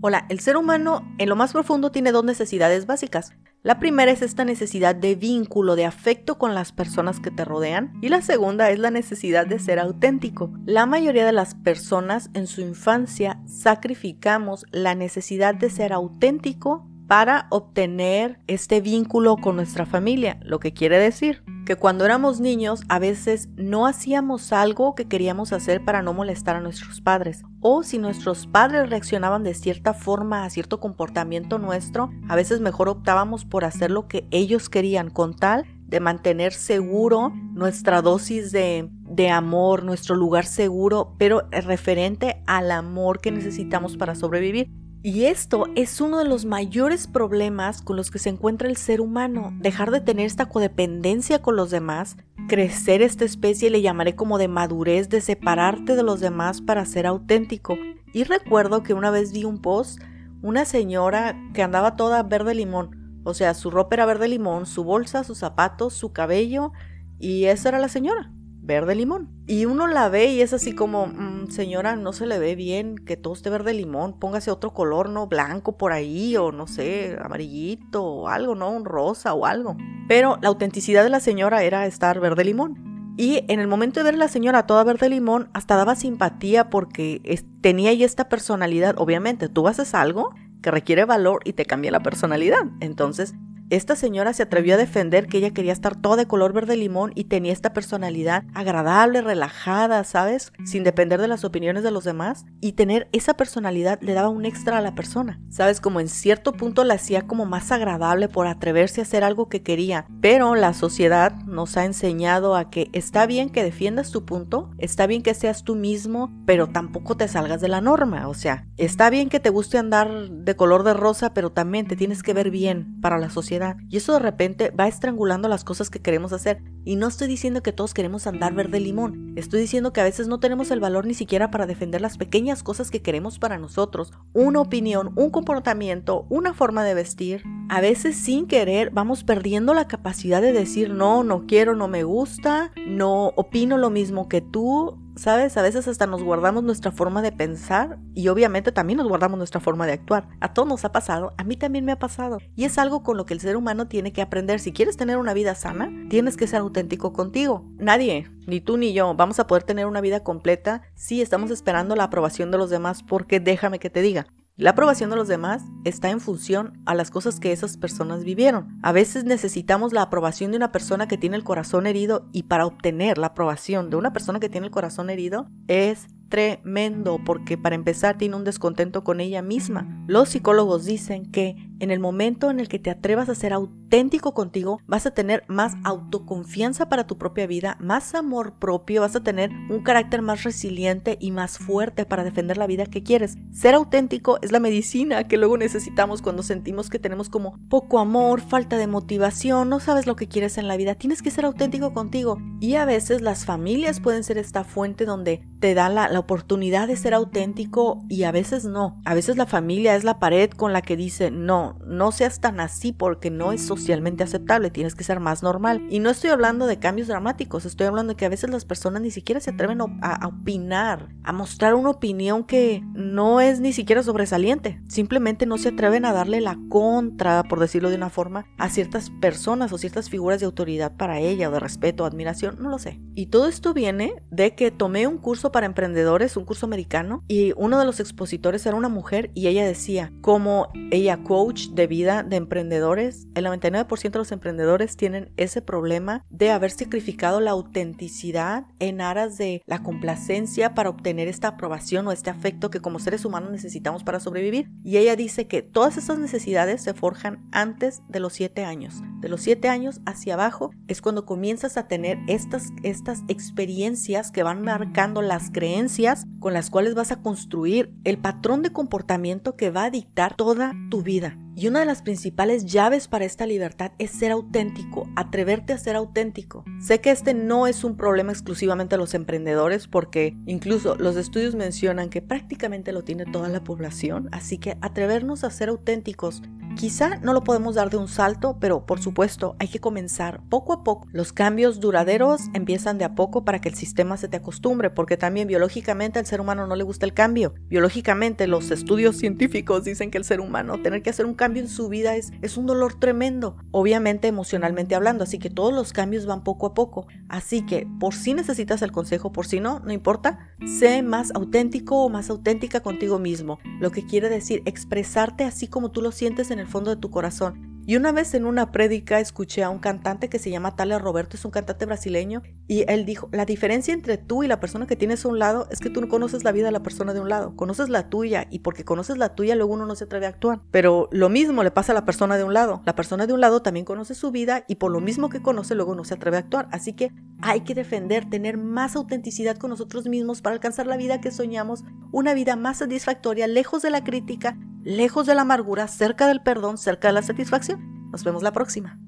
Hola, el ser humano en lo más profundo tiene dos necesidades básicas. La primera es esta necesidad de vínculo, de afecto con las personas que te rodean y la segunda es la necesidad de ser auténtico. La mayoría de las personas en su infancia sacrificamos la necesidad de ser auténtico para obtener este vínculo con nuestra familia, lo que quiere decir que cuando éramos niños a veces no hacíamos algo que queríamos hacer para no molestar a nuestros padres. O si nuestros padres reaccionaban de cierta forma a cierto comportamiento nuestro, a veces mejor optábamos por hacer lo que ellos querían con tal de mantener seguro nuestra dosis de, de amor, nuestro lugar seguro, pero referente al amor que necesitamos para sobrevivir. Y esto es uno de los mayores problemas con los que se encuentra el ser humano, dejar de tener esta codependencia con los demás, crecer esta especie le llamaré como de madurez, de separarte de los demás para ser auténtico. Y recuerdo que una vez vi un post, una señora que andaba toda verde limón, o sea, su ropa era verde limón, su bolsa, sus zapatos, su cabello, y esa era la señora verde limón. Y uno la ve y es así como, mm, señora, no se le ve bien que todo esté verde limón, póngase otro color, ¿no? Blanco por ahí o no sé, amarillito o algo, ¿no? Un rosa o algo. Pero la autenticidad de la señora era estar verde limón. Y en el momento de ver la señora toda verde limón, hasta daba simpatía porque tenía ahí esta personalidad. Obviamente, tú haces algo que requiere valor y te cambia la personalidad. Entonces, esta señora se atrevió a defender que ella quería estar toda de color verde limón y tenía esta personalidad agradable, relajada, ¿sabes? Sin depender de las opiniones de los demás. Y tener esa personalidad le daba un extra a la persona. ¿Sabes? Como en cierto punto la hacía como más agradable por atreverse a hacer algo que quería. Pero la sociedad nos ha enseñado a que está bien que defiendas tu punto, está bien que seas tú mismo, pero tampoco te salgas de la norma. O sea, está bien que te guste andar de color de rosa, pero también te tienes que ver bien para la sociedad y eso de repente va estrangulando las cosas que queremos hacer. Y no estoy diciendo que todos queremos andar verde limón. Estoy diciendo que a veces no tenemos el valor ni siquiera para defender las pequeñas cosas que queremos para nosotros. Una opinión, un comportamiento, una forma de vestir. A veces sin querer vamos perdiendo la capacidad de decir no, no quiero, no me gusta, no opino lo mismo que tú, ¿Sabes? A veces hasta nos guardamos nuestra forma de pensar y obviamente también nos guardamos nuestra forma de actuar. A todos nos ha pasado, a mí también me ha pasado. Y es algo con lo que el ser humano tiene que aprender. Si quieres tener una vida sana, tienes que ser auténtico contigo. Nadie, ni tú ni yo, vamos a poder tener una vida completa si estamos esperando la aprobación de los demás porque déjame que te diga, la aprobación de los demás está en función a las cosas que esas personas vivieron. A veces necesitamos la aprobación de una persona que tiene el corazón herido y para obtener la aprobación de una persona que tiene el corazón herido es tremendo porque para empezar tiene un descontento con ella misma. Los psicólogos dicen que en el momento en el que te atrevas a ser auténtico contigo, vas a tener más autoconfianza para tu propia vida, más amor propio, vas a tener un carácter más resiliente y más fuerte para defender la vida que quieres. Ser auténtico es la medicina que luego necesitamos cuando sentimos que tenemos como poco amor, falta de motivación, no sabes lo que quieres en la vida. Tienes que ser auténtico contigo. Y a veces las familias pueden ser esta fuente donde te da la, la oportunidad de ser auténtico y a veces no. A veces la familia es la pared con la que dice no, no, seas tan así porque no es socialmente aceptable, tienes que ser más normal. Y no estoy hablando de cambios dramáticos, estoy hablando de que a veces las personas ni siquiera se atreven a, opinar, a mostrar una opinión que no es ni siquiera sobresaliente. Simplemente no se atreven a darle la contra, por decirlo de una forma, a ciertas personas o ciertas figuras de autoridad para ella o de respeto o admiración, no lo sé. Y todo esto viene de que tomé un curso para emprendedores, un curso americano, y uno de los expositores era una mujer y ella decía, como ella coach, de vida de emprendedores, el 99% de los emprendedores tienen ese problema de haber sacrificado la autenticidad en aras de la complacencia para obtener esta aprobación o este afecto que como seres humanos necesitamos para sobrevivir. Y ella dice que todas esas necesidades se forjan antes de los 7 años. De los 7 años hacia abajo es cuando comienzas a tener estas, estas experiencias que van marcando las creencias con las cuales vas a construir el patrón de comportamiento que va a dictar toda tu vida. Y una de las principales llaves para esta libertad es ser auténtico, atreverte a ser auténtico. Sé que este no es un problema exclusivamente de los emprendedores porque incluso los estudios mencionan que prácticamente lo tiene toda la población, así que atrevernos a ser auténticos Quizá no lo podemos dar de un salto, pero por supuesto hay que comenzar poco a poco. Los cambios duraderos empiezan de a poco para que el sistema se te acostumbre, porque también biológicamente al ser humano no le gusta el cambio. Biológicamente los estudios científicos dicen que el ser humano tener que hacer un cambio en su vida es, es un dolor tremendo, obviamente emocionalmente hablando, así que todos los cambios van poco a poco. Así que por si necesitas el consejo, por si no, no importa, sé más auténtico o más auténtica contigo mismo, lo que quiere decir expresarte así como tú lo sientes en el fondo de tu corazón. Y una vez en una prédica escuché a un cantante que se llama Tale Roberto, es un cantante brasileño, y él dijo, la diferencia entre tú y la persona que tienes a un lado es que tú no conoces la vida de la persona de un lado, conoces la tuya, y porque conoces la tuya luego uno no se atreve a actuar. Pero lo mismo le pasa a la persona de un lado, la persona de un lado también conoce su vida y por lo mismo que conoce luego no se atreve a actuar. Así que hay que defender, tener más autenticidad con nosotros mismos para alcanzar la vida que soñamos, una vida más satisfactoria, lejos de la crítica, lejos de la amargura, cerca del perdón, cerca de la satisfacción. Nos vemos la próxima.